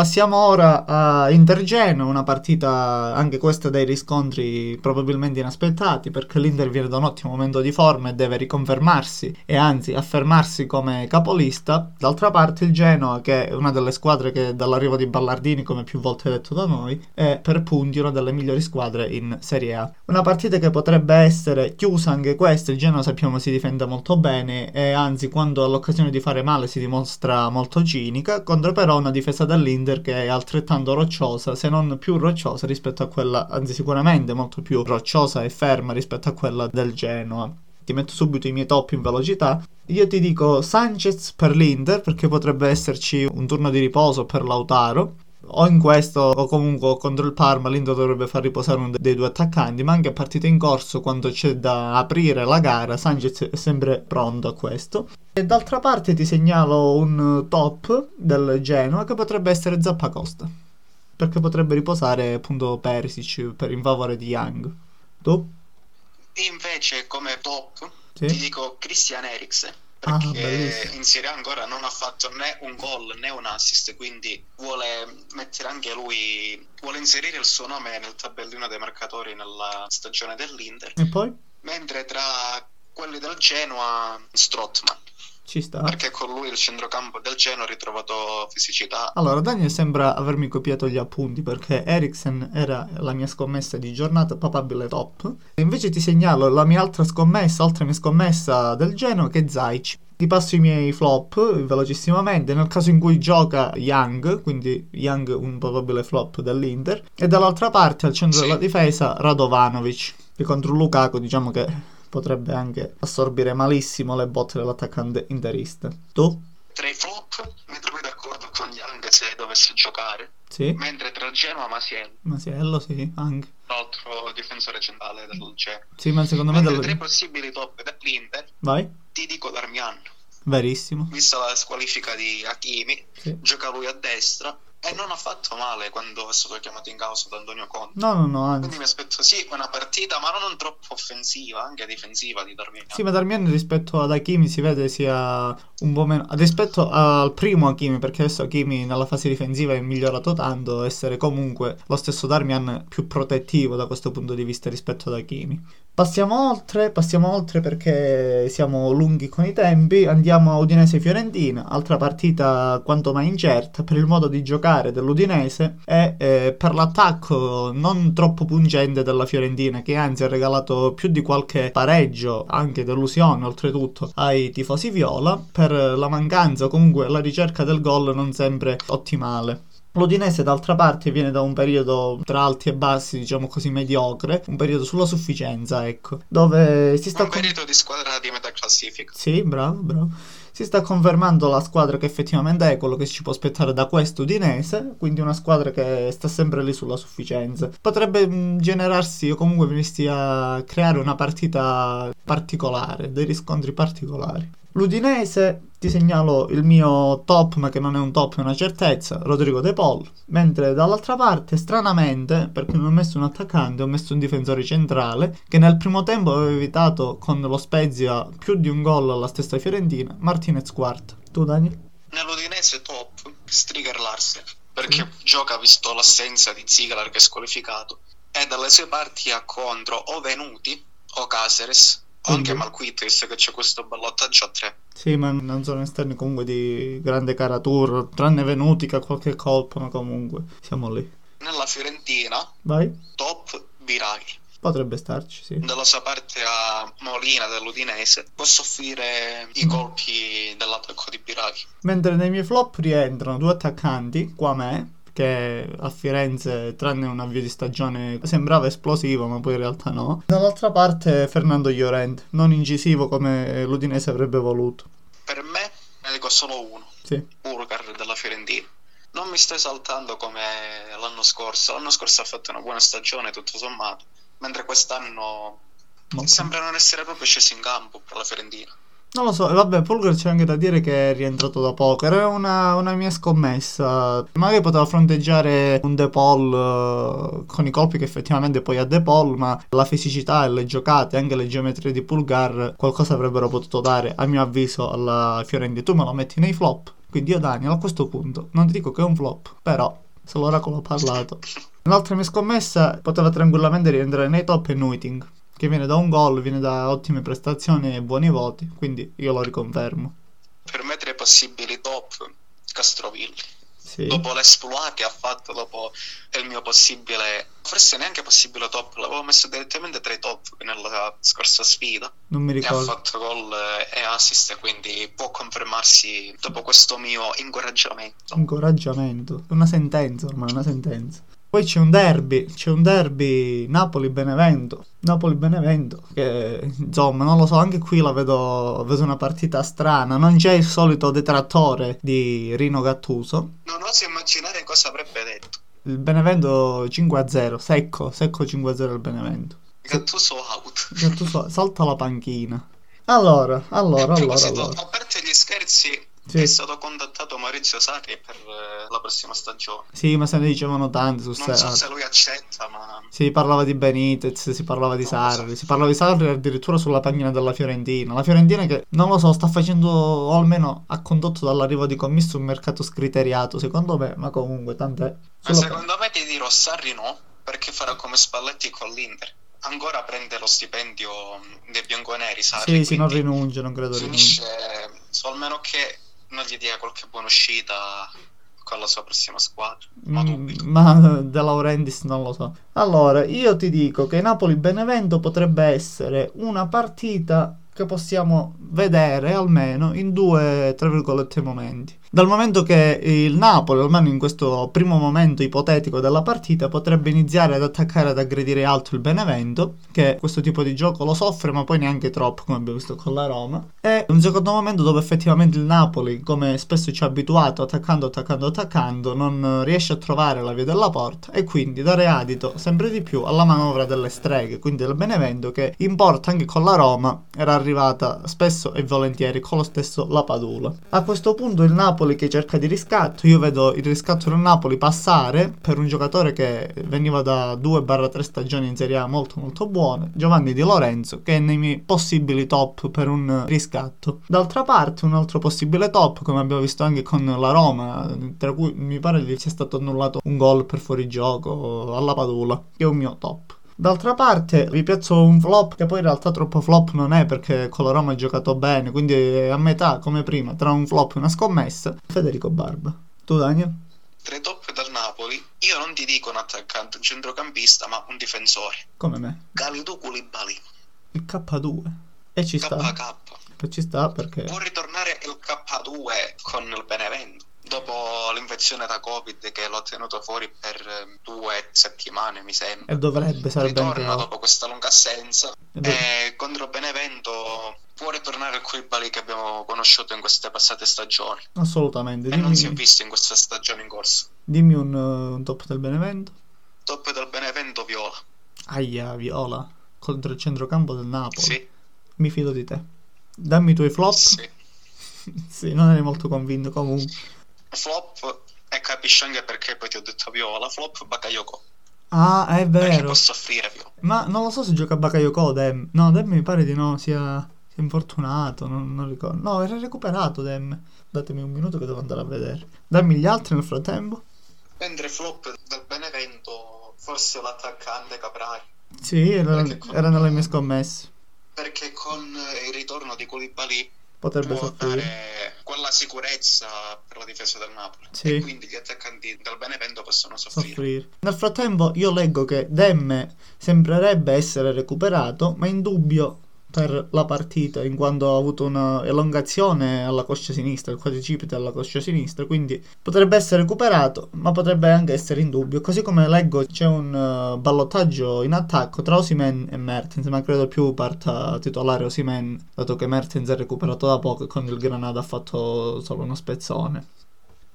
Passiamo ora a Inter-Genoa, una partita anche questa dai riscontri probabilmente inaspettati perché l'Inter viene da un ottimo momento di forma e deve riconfermarsi e anzi affermarsi come capolista. D'altra parte il Genoa, che è una delle squadre che dall'arrivo di Ballardini, come più volte detto da noi, è per punti una delle migliori squadre in Serie A. Una partita che potrebbe essere chiusa anche questa, il Genoa sappiamo si difende molto bene e anzi quando ha l'occasione di fare male si dimostra molto cinica, contro però una difesa dell'Inter che è altrettanto rocciosa, se non più rocciosa rispetto a quella, anzi sicuramente molto più rocciosa e ferma rispetto a quella del Genoa. Ti metto subito i miei top in velocità. Io ti dico Sanchez per l'Inter perché potrebbe esserci un turno di riposo per Lautaro. O in questo o comunque contro il Parma l'Inter dovrebbe far riposare uno dei due attaccanti, ma anche a partita in corso quando c'è da aprire la gara, Sanchez è sempre pronto a questo. E d'altra parte ti segnalo un top del Genoa che potrebbe essere Zappacosta, perché potrebbe riposare appunto Perisic per in favore di Young. Tu? invece come top Sì? ti dico Christian Eriksen. Ah, Perché bellissimo. in Serie A ancora non ha fatto né un gol né un assist, quindi vuole mettere anche lui, vuole inserire il suo nome nel tabellino dei marcatori nella stagione dell'Inter. E poi? Mentre tra quelli del Genoa, Strottman, Ci sta. perché con lui il centrocampo del Genoa ha ritrovato fisicità. Allora, Daniel sembra avermi copiato gli appunti perché Eriksen era la mia scommessa di giornata papabile top. E invece ti segnalo la mia altra scommessa, oltre mia scommessa del Genoa, che è Zaic. Ti passo i miei flop velocissimamente. Nel caso in cui gioca Young, quindi Young un probabile flop dell'Inter. E dall'altra parte, al centro Sì. della difesa, Radovanovic. Che contro Lukaku diciamo che potrebbe anche assorbire malissimo le botte dell'attaccante interista. Tu? Tra i flop mi trovo d'accordo con Young se dovesse giocare. Sì? Mentre tra Genoa e Masiel, Masiello, sì, anche. l'altro difensore centrale del Genoa. Sì, ma secondo me... Mentre Del... tre possibili top dell'Inter, Vai, ti dico Darmian. verissimo. Vista la squalifica di Hakimi, Sì. gioca lui a destra, E non ha fatto male quando è stato chiamato in causa da Antonio Conte. No, no, no, anzi. Quindi mi aspetto sì una partita, ma non troppo offensiva, anche difensiva di Darmian. Sì, ma Darmian rispetto ad Hakimi si vede sia un po' meno... Rispetto al primo Hakimi, perché adesso Hakimi nella fase difensiva è migliorato tanto, essere comunque lo stesso Darmian più protettivo da questo punto di vista rispetto ad Hakimi. Passiamo oltre, passiamo oltre perché siamo lunghi con i tempi, andiamo a Udinese-Fiorentina, altra partita quanto mai incerta per il modo di giocare dell'Udinese e eh, per l'attacco non troppo pungente della Fiorentina che anzi ha regalato più di qualche pareggio, anche delusione oltretutto, ai tifosi viola per la mancanza o comunque la ricerca del gol non sempre ottimale. L'Udinese d'altra parte viene da un periodo tra alti e bassi, diciamo così, mediocre, un periodo sulla sufficienza, ecco, dove si sta... Un periodo di squadra di metà classifica. Sì, bravo, bravo. Si sta confermando la squadra che effettivamente è quello che ci può aspettare da questo Udinese, quindi una squadra che sta sempre lì sulla sufficienza. Potrebbe mh, generarsi o comunque venirsi a creare una partita particolare, dei riscontri particolari. L'Udinese ti segnalo il mio top, ma che non è un top, è una certezza, Rodrigo De Paul. Mentre dall'altra parte, stranamente, perché non ho messo un attaccante, ho messo un difensore centrale, che nel primo tempo aveva evitato con lo Spezia più di un gol alla stessa Fiorentina, Martinez quarta. Tu Daniel? Nell'Udinese top, Striger Larsen, perché mm. gioca visto l'assenza di Ziegler che è squalificato, e dalle sue parti ha contro o Venuti o Caceres anche Malquit, visto che c'è questo ballottaggio a tre. Sì, ma non sono esterni comunque di grande caratura, tranne Venuti che ha qualche colpo, ma comunque siamo lì. Nella Fiorentina, Vai. top Biraghi. Potrebbe starci, sì. Dalla sua parte a Molina dell'Udinese può soffrire i colpi dell'attacco di Biraghi. Mentre nei miei flop rientrano due attaccanti, qua me, che a Firenze, tranne un avvio di stagione, sembrava esplosivo, ma poi in realtà no. Dall'altra parte Fernando Llorente, non incisivo come l'Udinese avrebbe voluto. Per me ne dico solo uno. Sì. Urgar della Fiorentina. Non mi sto esaltando come l'anno scorso. L'anno scorso ha fatto una buona stagione, tutto sommato. Mentre quest'anno Molto. sembra non essere proprio sceso in campo per la Fiorentina. Non lo so, vabbè, Pulgar c'è anche da dire che è rientrato da poco. Era una, una mia scommessa. Magari poteva fronteggiare un De Paul uh, con i colpi che effettivamente poi ha De Paul, ma la fisicità e le giocate, anche le geometrie di Pulgar, qualcosa avrebbero potuto dare, a mio avviso, alla Fiorentina. Tu me lo metti nei flop. Quindi io, Daniel, a questo punto, non ti dico che è un flop, però se l'oracolo ha parlato. Un'altra mia scommessa poteva tranquillamente rientrare nei top e Nuiting che viene da un gol, viene da ottime prestazioni e buoni voti, quindi io lo riconfermo. Per me tre possibili top Castrovilli. Sì. Dopo l'esploit che ha fatto, dopo il mio possibile, forse neanche possibile top, l'avevo messo direttamente tra i top nella scorsa sfida. Non mi ricordo. E ha fatto gol e assist, quindi può confermarsi dopo questo mio incoraggiamento. Incoraggiamento, una sentenza ormai, una sentenza. Poi c'è un derby, c'è un derby Napoli-Benevento. Napoli-Benevento, che insomma, non lo so, anche qui la vedo, vedo una partita strana. Non c'è il solito detrattore di Rino Gattuso. Non oso immaginare cosa avrebbe detto. Il Benevento 5-0, secco, secco 5-0 il Benevento. Gattuso out. Gattuso salta la panchina. Allora, allora, allora, allora. A parte gli scherzi, sì. È stato contattato Maurizio Sarri per eh, la prossima stagione. Sì, ma se ne dicevano tanti su Non so se lui accetta, ma... Si parlava di Benitez, si parlava di Sarri, so. si parlava di Sarri addirittura sulla pagina della Fiorentina. La Fiorentina che, non lo so, sta facendo, o almeno ha condotto dall'arrivo di commisso un mercato scriteriato, secondo me, ma comunque tant'è. Ma secondo me ti dirò Sarri no, perché farà come Spalletti con l'Inter ancora prende lo stipendio dei bianconeri, Sarri. Sì, sì, non rinuncia, non credo finisce, rinunci. almeno che non gli dia qualche buona uscita con la sua prossima squadra. Ma, mm, ma De Laurentiis non lo so. Allora, io ti dico che Napoli-Benevento potrebbe essere una partita che possiamo vedere almeno in due, tra virgolette, momenti. Dal momento che il Napoli, almeno in questo primo momento ipotetico della partita, potrebbe iniziare ad attaccare ad aggredire alto il Benevento, che questo tipo di gioco lo soffre, ma poi neanche troppo, come abbiamo visto con la Roma. E un secondo momento dove effettivamente il Napoli, come spesso ci ha abituato, attaccando, attaccando, attaccando, non riesce a trovare la via della porta e quindi dare adito sempre di più alla manovra delle streghe, quindi del Benevento che in porta anche con la Roma era arrivata spesso e volentieri con lo stesso La Padula. A questo punto il Napoli Napoli che cerca di riscatto. Io vedo il riscatto del Napoli passare per un giocatore che veniva da 2-3 stagioni in Serie A molto molto buone, Giovanni Di Lorenzo, che è nei miei possibili top per un riscatto. D'altra parte, un altro possibile top, come abbiamo visto anche con la Roma, tra cui mi pare gli sia stato annullato un gol per fuorigioco alla Padula, che è un mio top. D'altra parte vi piazzo un flop che poi in realtà troppo flop non è perché con la Roma ha giocato bene, quindi è a metà come prima tra un flop e una scommessa. Federico Barba. Tu Daniel? Tre top dal Napoli. Io non ti dico un attaccante, un centrocampista, ma un difensore. Come me? Galidou Koulibaly. Il K2. E ci sta. KK. Ci sta perché... Può ritornare il K2 con il Benevento dopo l'infezione da Covid che l'ho tenuto fuori per ehm, due settimane, mi sembra. E dovrebbe, sarebbe Ritorna dopo questa lunga assenza. E, e contro Benevento può ritornare il Koulibaly che abbiamo conosciuto in queste passate stagioni. Assolutamente. E non si è visto in questa stagione in corso. Dimmi un, uh, un top del Benevento. Top del Benevento Viola. Aia, Viola. Contro il centrocampo del Napoli. Sì. Mi fido di te. Dammi i tuoi flop. Sì. sì, non eri molto convinto comunque flop e capisci anche perché poi ti ho detto Viola, flop Bakayoko. Ah, è vero. Perché può soffrire Viola. Ma non lo so se gioca Bakayoko Dem. No, Dem mi pare di no, sia, sia infortunato, non, non, ricordo. No, era recuperato Dem. Datemi un minuto che devo andare a vedere. Dammi gli altri nel frattempo. Mentre flop del Benevento, forse l'attaccante Caprai. Sì, era, con... era nelle mie scommesse. Perché con il ritorno di Koulibaly potrebbe può soffrire. dare quella sicurezza per la difesa del Napoli sì. e quindi gli attaccanti del Benevento possono soffrire. soffrire. Nel frattempo io leggo che Demme sembrerebbe essere recuperato, ma in dubbio per la partita in quanto ha avuto una elongazione alla coscia sinistra, il quadricipite alla coscia sinistra, quindi potrebbe essere recuperato, ma potrebbe anche essere in dubbio. Così come leggo c'è un uh, ballottaggio in attacco tra Osimen e Mertens, ma credo più parta titolare Osimen, dato che Mertens è recuperato da poco e con il Granada ha fatto solo uno spezzone.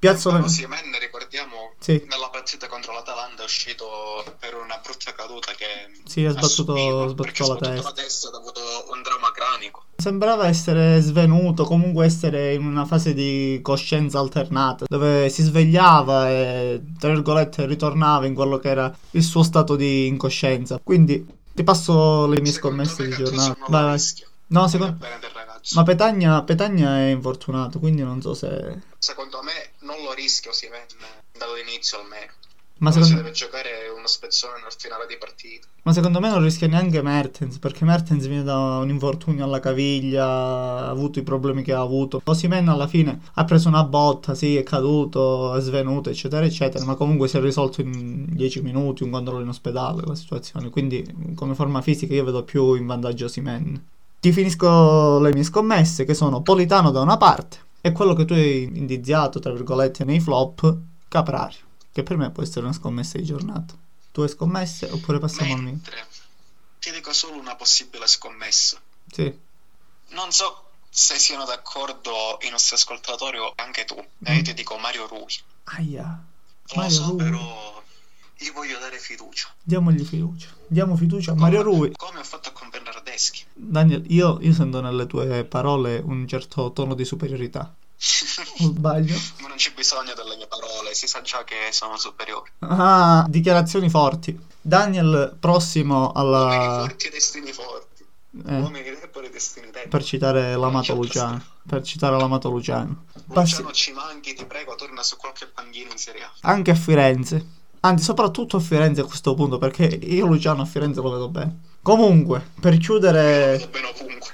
Piazzola... Osimen, ricordiamo, sì. nella partita contro l'Atalanta è uscito per una brutta caduta che sì, ha sbattuto, ha sbattuto la testa. la testa ha avuto un dramma cranico. Sembrava essere svenuto, comunque essere in una fase di coscienza alternata, dove si svegliava e, tra virgolette, ritornava in quello che era il suo stato di incoscienza. Quindi ti passo le mie Secondo scommesse di giornata. Vai, vai. No, secondo me. Ma Petagna, Petagna, è infortunato, quindi non so se. Secondo me non lo rischio si vende dall'inizio almeno. Ma secondo... deve giocare uno spezzone nel finale di partita. Ma secondo me non rischia neanche Mertens, perché Mertens viene da un infortunio alla caviglia, ha avuto i problemi che ha avuto. Osimen alla fine ha preso una botta, sì, è caduto, è svenuto, eccetera, eccetera, ma comunque si è risolto in 10 minuti, un controllo in ospedale la situazione. Quindi come forma fisica io vedo più in vantaggio Osimen. Ti finisco le mie scommesse, che sono Politano da una parte, e quello che tu hai indiziato, tra virgolette, nei flop, Caprario che per me può essere una scommessa di giornata. Tu hai scommesse oppure passiamo Mentre, al mio? Ti dico solo una possibile scommessa. Sì. Non so se siano d'accordo i nostri ascoltatori o anche tu. Mm. E io ti dico Mario Rui. Aia. Lo Mario so, Rui. però gli voglio dare fiducia. Diamogli fiducia. Diamo fiducia a Mario Rui. Come ho fatto con Bernardeschi. Daniel, io, io sento nelle tue parole un certo tono di superiorità. O sbaglio? Ma non c'è bisogno delle mie parole, si sa già che sono superiori. Ah, dichiarazioni forti. Daniel, prossimo alla... Uomini forti destini forti. Eh. Uomini deboli destini deboli. Per citare l'amato Luciano. Per citare l'amato Luciano. Luciano ci manchi, ti prego, torna su qualche panchina in Serie A. Anche a Firenze. Anzi, soprattutto a Firenze a questo punto, perché io Luciano a Firenze lo vedo bene. Comunque, per chiudere...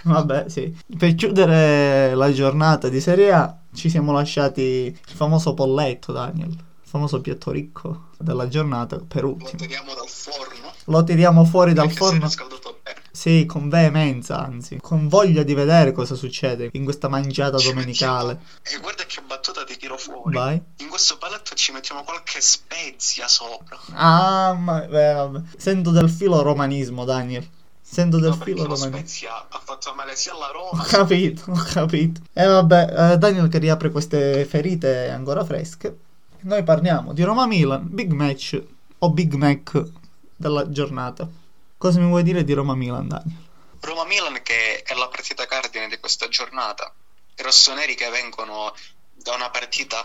Vabbè, sì. Per chiudere la giornata di Serie A, ci siamo lasciati il famoso polletto, Daniel. Il famoso piatto ricco della giornata per ultimo. Lo tiriamo dal forno. Lo tiriamo fuori dal forno. Sì, con veemenza, anzi, con voglia di vedere cosa succede in questa mangiata Ci domenicale. mettiamo- E guarda che tiro fuori. Vai. In questo paletto ci mettiamo qualche spezia sopra. Ah, ma beh, vabbè. Sento del filo romanismo, Daniel. Sento del No, filo lo romanismo. Spezia ha fatto male sia alla Ho Roma capito, ho capito. E vabbè, eh, Daniel che riapre queste ferite ancora fresche. Noi parliamo di Roma-Milan, big match o Big Mac della giornata. Cosa mi vuoi dire di Roma-Milan, Daniel? Roma-Milan che è la partita cardine di questa giornata. I rossoneri che vengono da una partita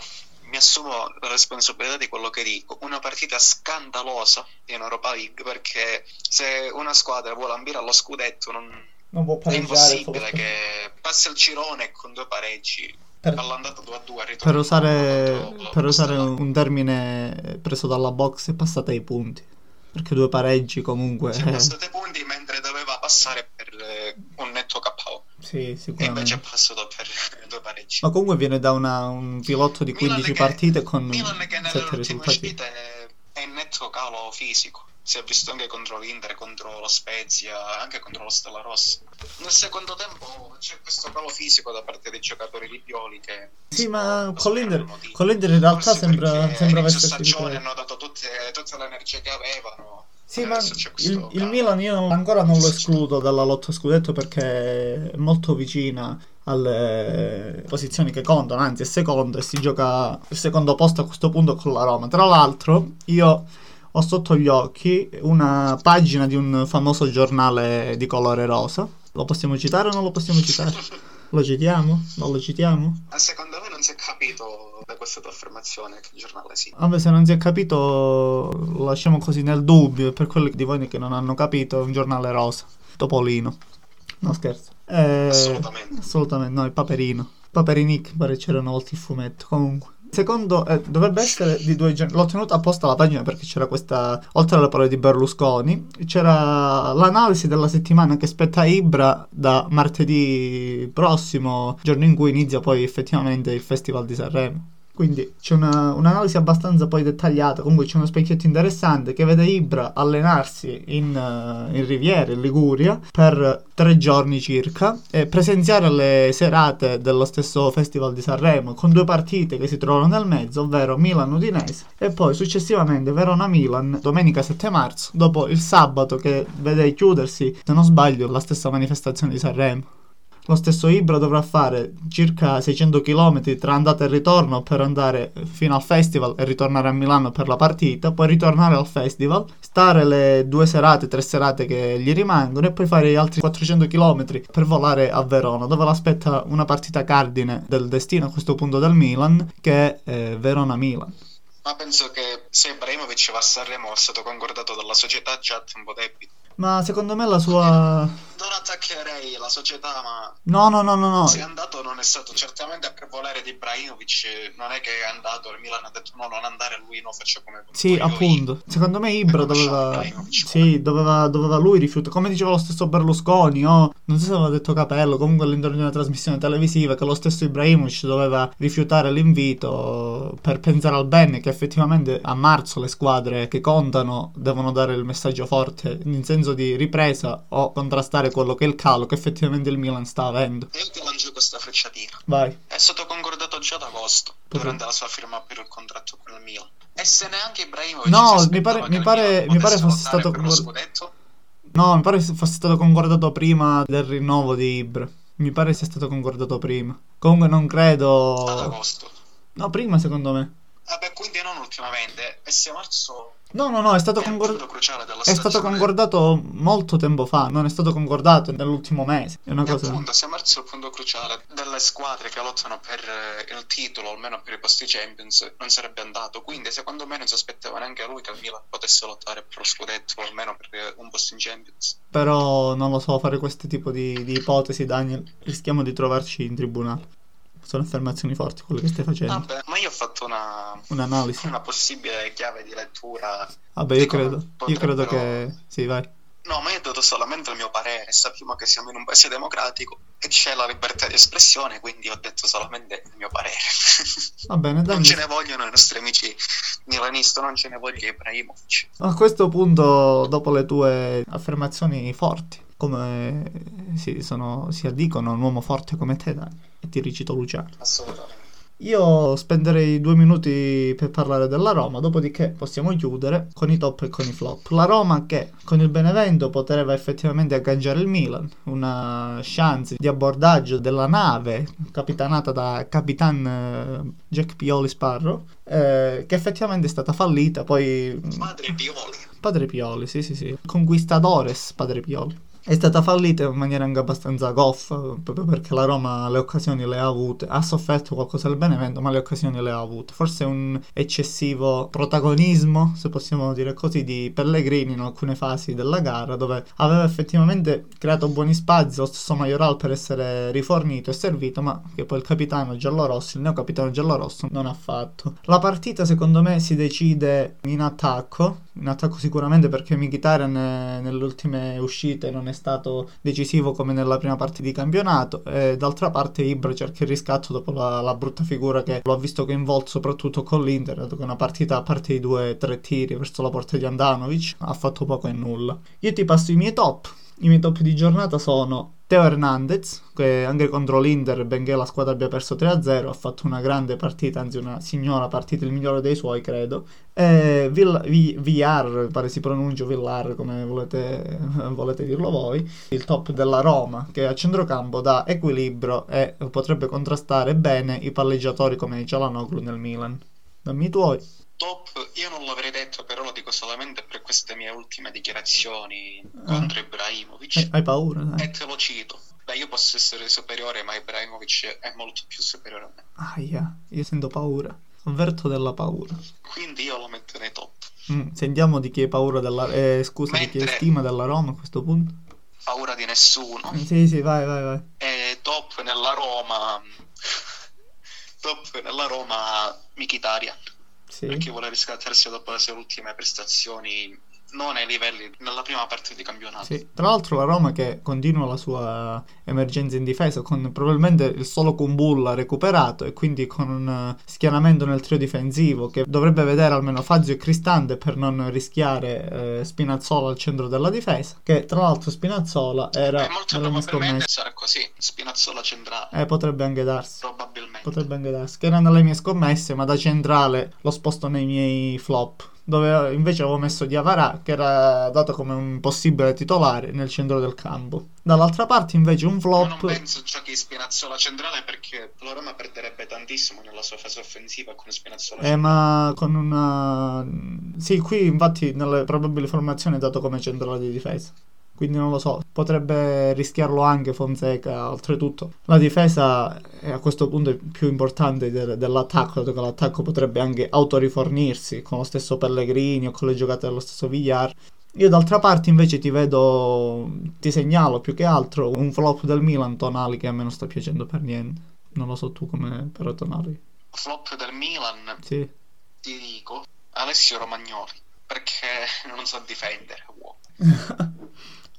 mi assumo la responsabilità di quello che dico, una partita scandalosa in Europa League perché se una squadra vuole ambire allo scudetto non, non può è impossibile che passi il girone con due pareggi per, all'andata 2 a 2 per usare, per usare un termine preso dalla box è passata ai punti perché due pareggi comunque è passata ai punti mentre doveva passare per eh, un netto KO sì, e invece è passato per due pareggi ma comunque viene da una, un pilotto di 15 Milan partite con Milan che nelle 7 ultime risultati uscite è in netto calo fisico si è visto anche contro l'Inter, contro lo Spezia, anche contro lo Stella Rossa. Nel secondo tempo c'è questo calo fisico da parte dei giocatori di Pioli che... Sì, ma con l'Inter, con l'Inter in realtà Forse sembra, sembra avesse spirito- hanno dato tutte, tutta l'energia che avevano. Sì, ma il, il. Milan io ancora non lo escludo dalla lotta scudetto perché è molto vicina alle posizioni che contano, anzi è secondo e si gioca il secondo posto a questo punto con la Roma. Tra l'altro io ho sotto gli occhi una pagina di un famoso giornale di colore rosa. Lo possiamo citare o non lo possiamo citare? Lo citiamo? Non lo citiamo? Ma Secondo me non si è capito da questa tua affermazione che il giornale sì. Vabbè, se non si è capito, lo lasciamo così nel dubbio. Per quelli di voi che non hanno capito, è un giornale rosa. Topolino. No, scherzo. Eh, Assolutamente. Assolutamente, no, il Paperino. Paperinic, pare c'era una volta il fumetto. Comunque. Secondo, eh, dovrebbe essere di due giorni. L'ho tenuta apposta la pagina perché c'era questa. Oltre alle parole di Berlusconi, c'era l'analisi della settimana che spetta a Ibra da martedì prossimo, giorno in cui inizia poi effettivamente il Festival di Sanremo. Quindi c'è una- un'analisi abbastanza poi dettagliata, comunque c'è uno specchietto interessante che vede Ibra allenarsi in, eh, in Riviera, in Liguria, per tre giorni circa e presenziare alle serate dello stesso Festival di Sanremo con due partite che si trovano nel mezzo, ovvero Milan-Udinese e poi successivamente Verona-Milan domenica 7 marzo, dopo il sabato che vede chiudersi, se non sbaglio, la stessa manifestazione di Sanremo. Lo stesso Ibra dovrà fare circa 600 km tra andata e ritorno per andare fino al festival e ritornare a Milano per la partita, poi ritornare al festival, stare le due serate, tre serate che gli rimangono e poi fare gli altri 400 km per volare a Verona, dove l'aspetta una partita cardine del destino a questo punto del Milan, che è eh, Verona-Milan. Ma penso che se Ibrahimovic va a Sanremo è stato concordato dalla società già a tempo debito. Ma secondo me la sua... Non attaccherei la società, ma No, no, no, no, no. se è andato non è stato certamente per volere di Ibrahimovic. Non è che è andato, il Milan ha detto no, non andare lui, no, faccio come Sì, voglio io. appunto. Secondo me Ibra doveva. Ibrahimovic, Sì, doveva, doveva lui rifiutare. Come diceva lo stesso Berlusconi, o non so se aveva detto Capello, comunque all'interno di una trasmissione televisiva, che lo stesso Ibrahimovic doveva rifiutare l'invito per pensare al bene, che effettivamente a marzo le squadre che contano devono dare il messaggio forte in senso di ripresa o contrastare quello che è il calo che effettivamente il Milan sta avendo. Io ti lancio questa frecciatina. Vai. È stato concordato già ad agosto, Perché? durante la sua firma per il contratto con il Milan. E se neanche Ibrahimovic No, mi pare- mi pare- mi pare fosse stato per lo concor- scudetto, No, mi pare fosse stato concordato prima del rinnovo di Ibra. Mi pare sia stato concordato prima. Comunque non ad credo. agosto. No, prima secondo me. Vabbè, quindi non ultimamente. E se marzo No, no, no, è stato, è concor- è stato concordato molto tempo fa. Non è stato concordato nell'ultimo mese. È una E cosa. appunto, è il punto cruciale delle squadre che lottano per eh, il titolo, almeno per i posti Champions, non sarebbe andato. Quindi, secondo me, non si aspettava neanche lui che il Milan potesse lottare per lo scudetto, o almeno per eh, un posto in Champions. Però non lo so, fare questo tipo di, di ipotesi, Daniel. Rischiamo di trovarci in tribunale. Sono affermazioni forti quello che stai facendo. Vabbè, ma io ho fatto una, Un'analisi. una possibile chiave di lettura. Vabbè, io credo. Io credo potrebbero- che. Sì, vai. No, ma io ho dato solamente il mio parere. Sappiamo che siamo in un paese democratico e c'è la libertà di espressione, quindi ho detto solamente il mio parere. Va bene, non ce ne vogliono i nostri amici milanisti, non ce ne voglia Ibrahimovic. A questo punto, dopo le tue affermazioni forti, come si, sono, si addicono a un uomo forte come te, Daniel, e ti ricito Luciano. Assolutamente. Io spenderei due minuti per parlare della Roma, dopodiché possiamo chiudere con i top e con i flop. La Roma che con il Benevento poteva effettivamente agganciare il Milan, una chance di abbordaggio della nave capitanata da Capitan eh, Jack Pioli Sparrow, eh, che effettivamente è stata fallita, poi Padre Pioli. Padre Pioli, sì sì sì, Conquistadores Padre Pioli. È stata fallita in maniera anche abbastanza goffa, proprio perché la Roma le occasioni le ha avute, ha sofferto qualcosa del Benevento, ma le occasioni le ha avute. Forse un eccessivo protagonismo, se possiamo dire così, di Pellegrini in alcune fasi della gara, dove aveva effettivamente creato buoni spazi, lo stesso Majoral per essere rifornito e servito, ma che poi il capitano giallorosso, il neocapitano giallorosso, non ha fatto. La partita secondo me si decide in attacco, in attacco sicuramente perché Mkhitaryan nelle ultime uscite non è stato decisivo come nella prima parte di campionato e d'altra parte Ibra cerca il riscatto dopo la, la brutta figura che lo ha visto coinvolto soprattutto con l'Inter dato che una partita a parte i due o tre tiri verso la porta di Andanovic ha fatto poco e nulla. Io ti passo i miei top. I miei top di giornata sono Teo Hernandez, che anche contro l'Inter, benché la squadra abbia perso 3-0, ha fatto una grande partita, anzi una signora partita, il migliore dei suoi, credo. E Vill- v- VR, pare si pronuncia Villar, come volete, volete, dirlo voi, il top della Roma, che a centrocampo dà equilibrio e potrebbe contrastare bene i palleggiatori come Cialanoglu nel Milan. Dammi i tuoi top io non l'avrei detto però lo dico solamente per queste mie ultime dichiarazioni ah. contro Ibrahimovic. Hai, hai paura dai. e te lo cito. Beh io posso essere superiore ma Ibrahimovic è molto più superiore a me. Aia io sento paura. Avverto della paura. Quindi io lo metto nei top. Mm, sentiamo di chi hai paura della eh, scusa Mentre... di chi hai stima della Roma a questo punto. Paura di nessuno. Mm, sì sì vai vai vai. E top nella Roma top nella Roma Michitarian sì. perché vuole riscattarsi dopo le sue ultime prestazioni non ai livelli nella prima parte di campionato. Sì. Tra l'altro la Roma che continua la sua emergenza in difesa con probabilmente il solo Kumbulla recuperato e quindi con un schieramento nel trio difensivo che dovrebbe vedere almeno Fazio e Cristante per non rischiare eh, Spinazzola al centro della difesa che tra l'altro Spinazzola era eh, molto probabilmente sarà così Spinazzola centrale eh potrebbe anche darsi probabilmente potrebbe anche darsi che era nelle mie scommesse ma da centrale lo sposto nei miei flop dove invece avevo messo Diavara che era dato come un possibile titolare nel centro del campo. Dall'altra parte invece un flop... non penso giochi Spinazzola centrale perché la Roma perderebbe tantissimo nella sua fase offensiva con Spinazzola Eh ma con una... Sì, qui infatti nelle probabili formazioni è dato come centrale di difesa quindi non lo so, potrebbe rischiarlo anche Fonseca, oltretutto la difesa è a questo punto più importante de- dell'attacco, dato che l'attacco potrebbe anche autorifornirsi con lo stesso Pellegrini o con le giocate dello stesso Villar. Io d'altra parte invece ti vedo, ti segnalo più che altro un flop del Milan Tonali che a me non sta piacendo per niente. Non lo so tu come però Tonali. Flop del Milan? Sì. Ti dico Alessio Romagnoli perché non sa difendere. Wow.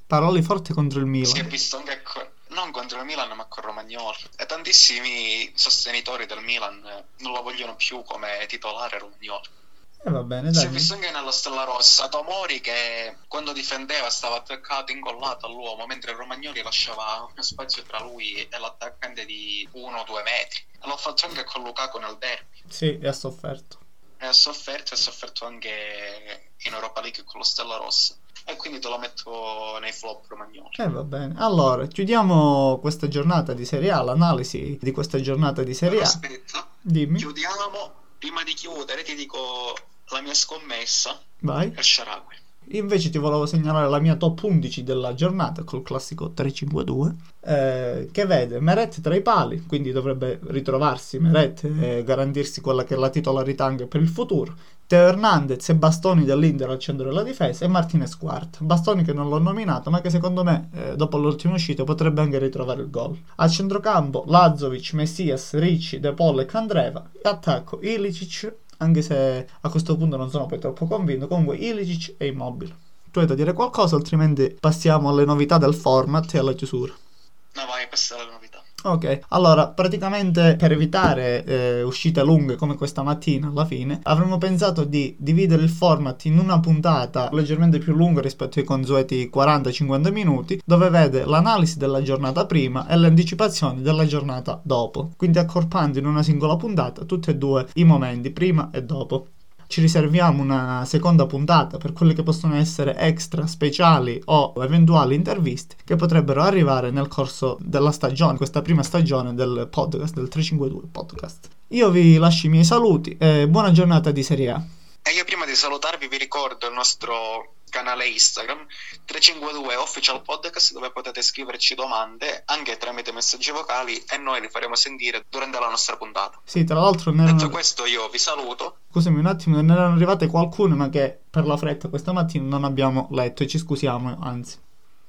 Parole forti contro il Milan. Si è visto anche con, non contro il Milan, ma con Romagnoli. E tantissimi sostenitori del Milan non lo vogliono più come titolare Romagnoli. E eh, va bene, dai. Si è visto anche nella Stella Rossa. Tomori che quando difendeva stava attaccato, incollato all'uomo, mentre Romagnoli lasciava uno spazio tra lui e l'attaccante di 1-2 metri. L'ho fatto anche con Lukaku nel derby. Sì, e ha sofferto. E ha sofferto e ha sofferto anche in Europa League con lo Stella Rossa e quindi te lo metto nei flop romagnoli. Eh va bene. Allora, chiudiamo questa giornata di Serie A, l'analisi di questa giornata di Serie A. Aspetta, Dimmi. chiudiamo. Prima di chiudere ti dico la mia scommessa. Vai. El Sharawi. Invece ti volevo segnalare la mia top 11 della giornata col classico 3-5-2 eh, che vede Meret tra i pali, quindi dovrebbe ritrovarsi Meret e garantirsi quella che è la titolarità anche per il futuro. Teo Hernandez e Bastoni dell'Inter al centro della difesa e Martinez Quart. Bastoni che non l'ho nominato ma che secondo me eh, dopo l'ultima uscita potrebbe anche ritrovare il gol. Al centrocampo Lazovic, Messias, Ricci, De Paul e Candreva. Attacco Ilicic anche se a questo punto non sono poi troppo convinto. Comunque Ilicic è immobile. Tu hai da dire qualcosa, altrimenti passiamo alle novità del format e alla chiusura. No, vai, passiamo alle novità. Ok, allora praticamente per evitare eh, uscite lunghe come questa mattina alla fine, avremmo pensato di dividere il format in una puntata leggermente più lunga rispetto ai consueti 40-50 minuti, dove vede l'analisi della giornata prima e le anticipazioni della giornata dopo, quindi accorpando in una singola puntata tutti e due i momenti prima e dopo ci riserviamo una seconda puntata per quelle che possono essere extra speciali o eventuali interviste che potrebbero arrivare nel corso della stagione, questa prima stagione del podcast, del 352 podcast. Io vi lascio i miei saluti e buona giornata di Serie A. E io prima di salutarvi vi ricordo il nostro canale Instagram 352 Official Podcast dove potete scriverci domande anche tramite messaggi vocali e noi li faremo sentire durante la nostra puntata. Sì, tra l'altro ne Detto erano... questo io vi saluto. Scusami un attimo, ne erano arrivate qualcune ma che per la fretta questa mattina non abbiamo letto e ci scusiamo, anzi.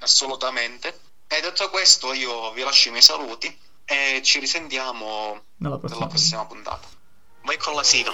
Assolutamente. E detto questo io vi lascio i miei saluti e ci risentiamo Nella prossima. nella prossima puntata. Vai con la sigla.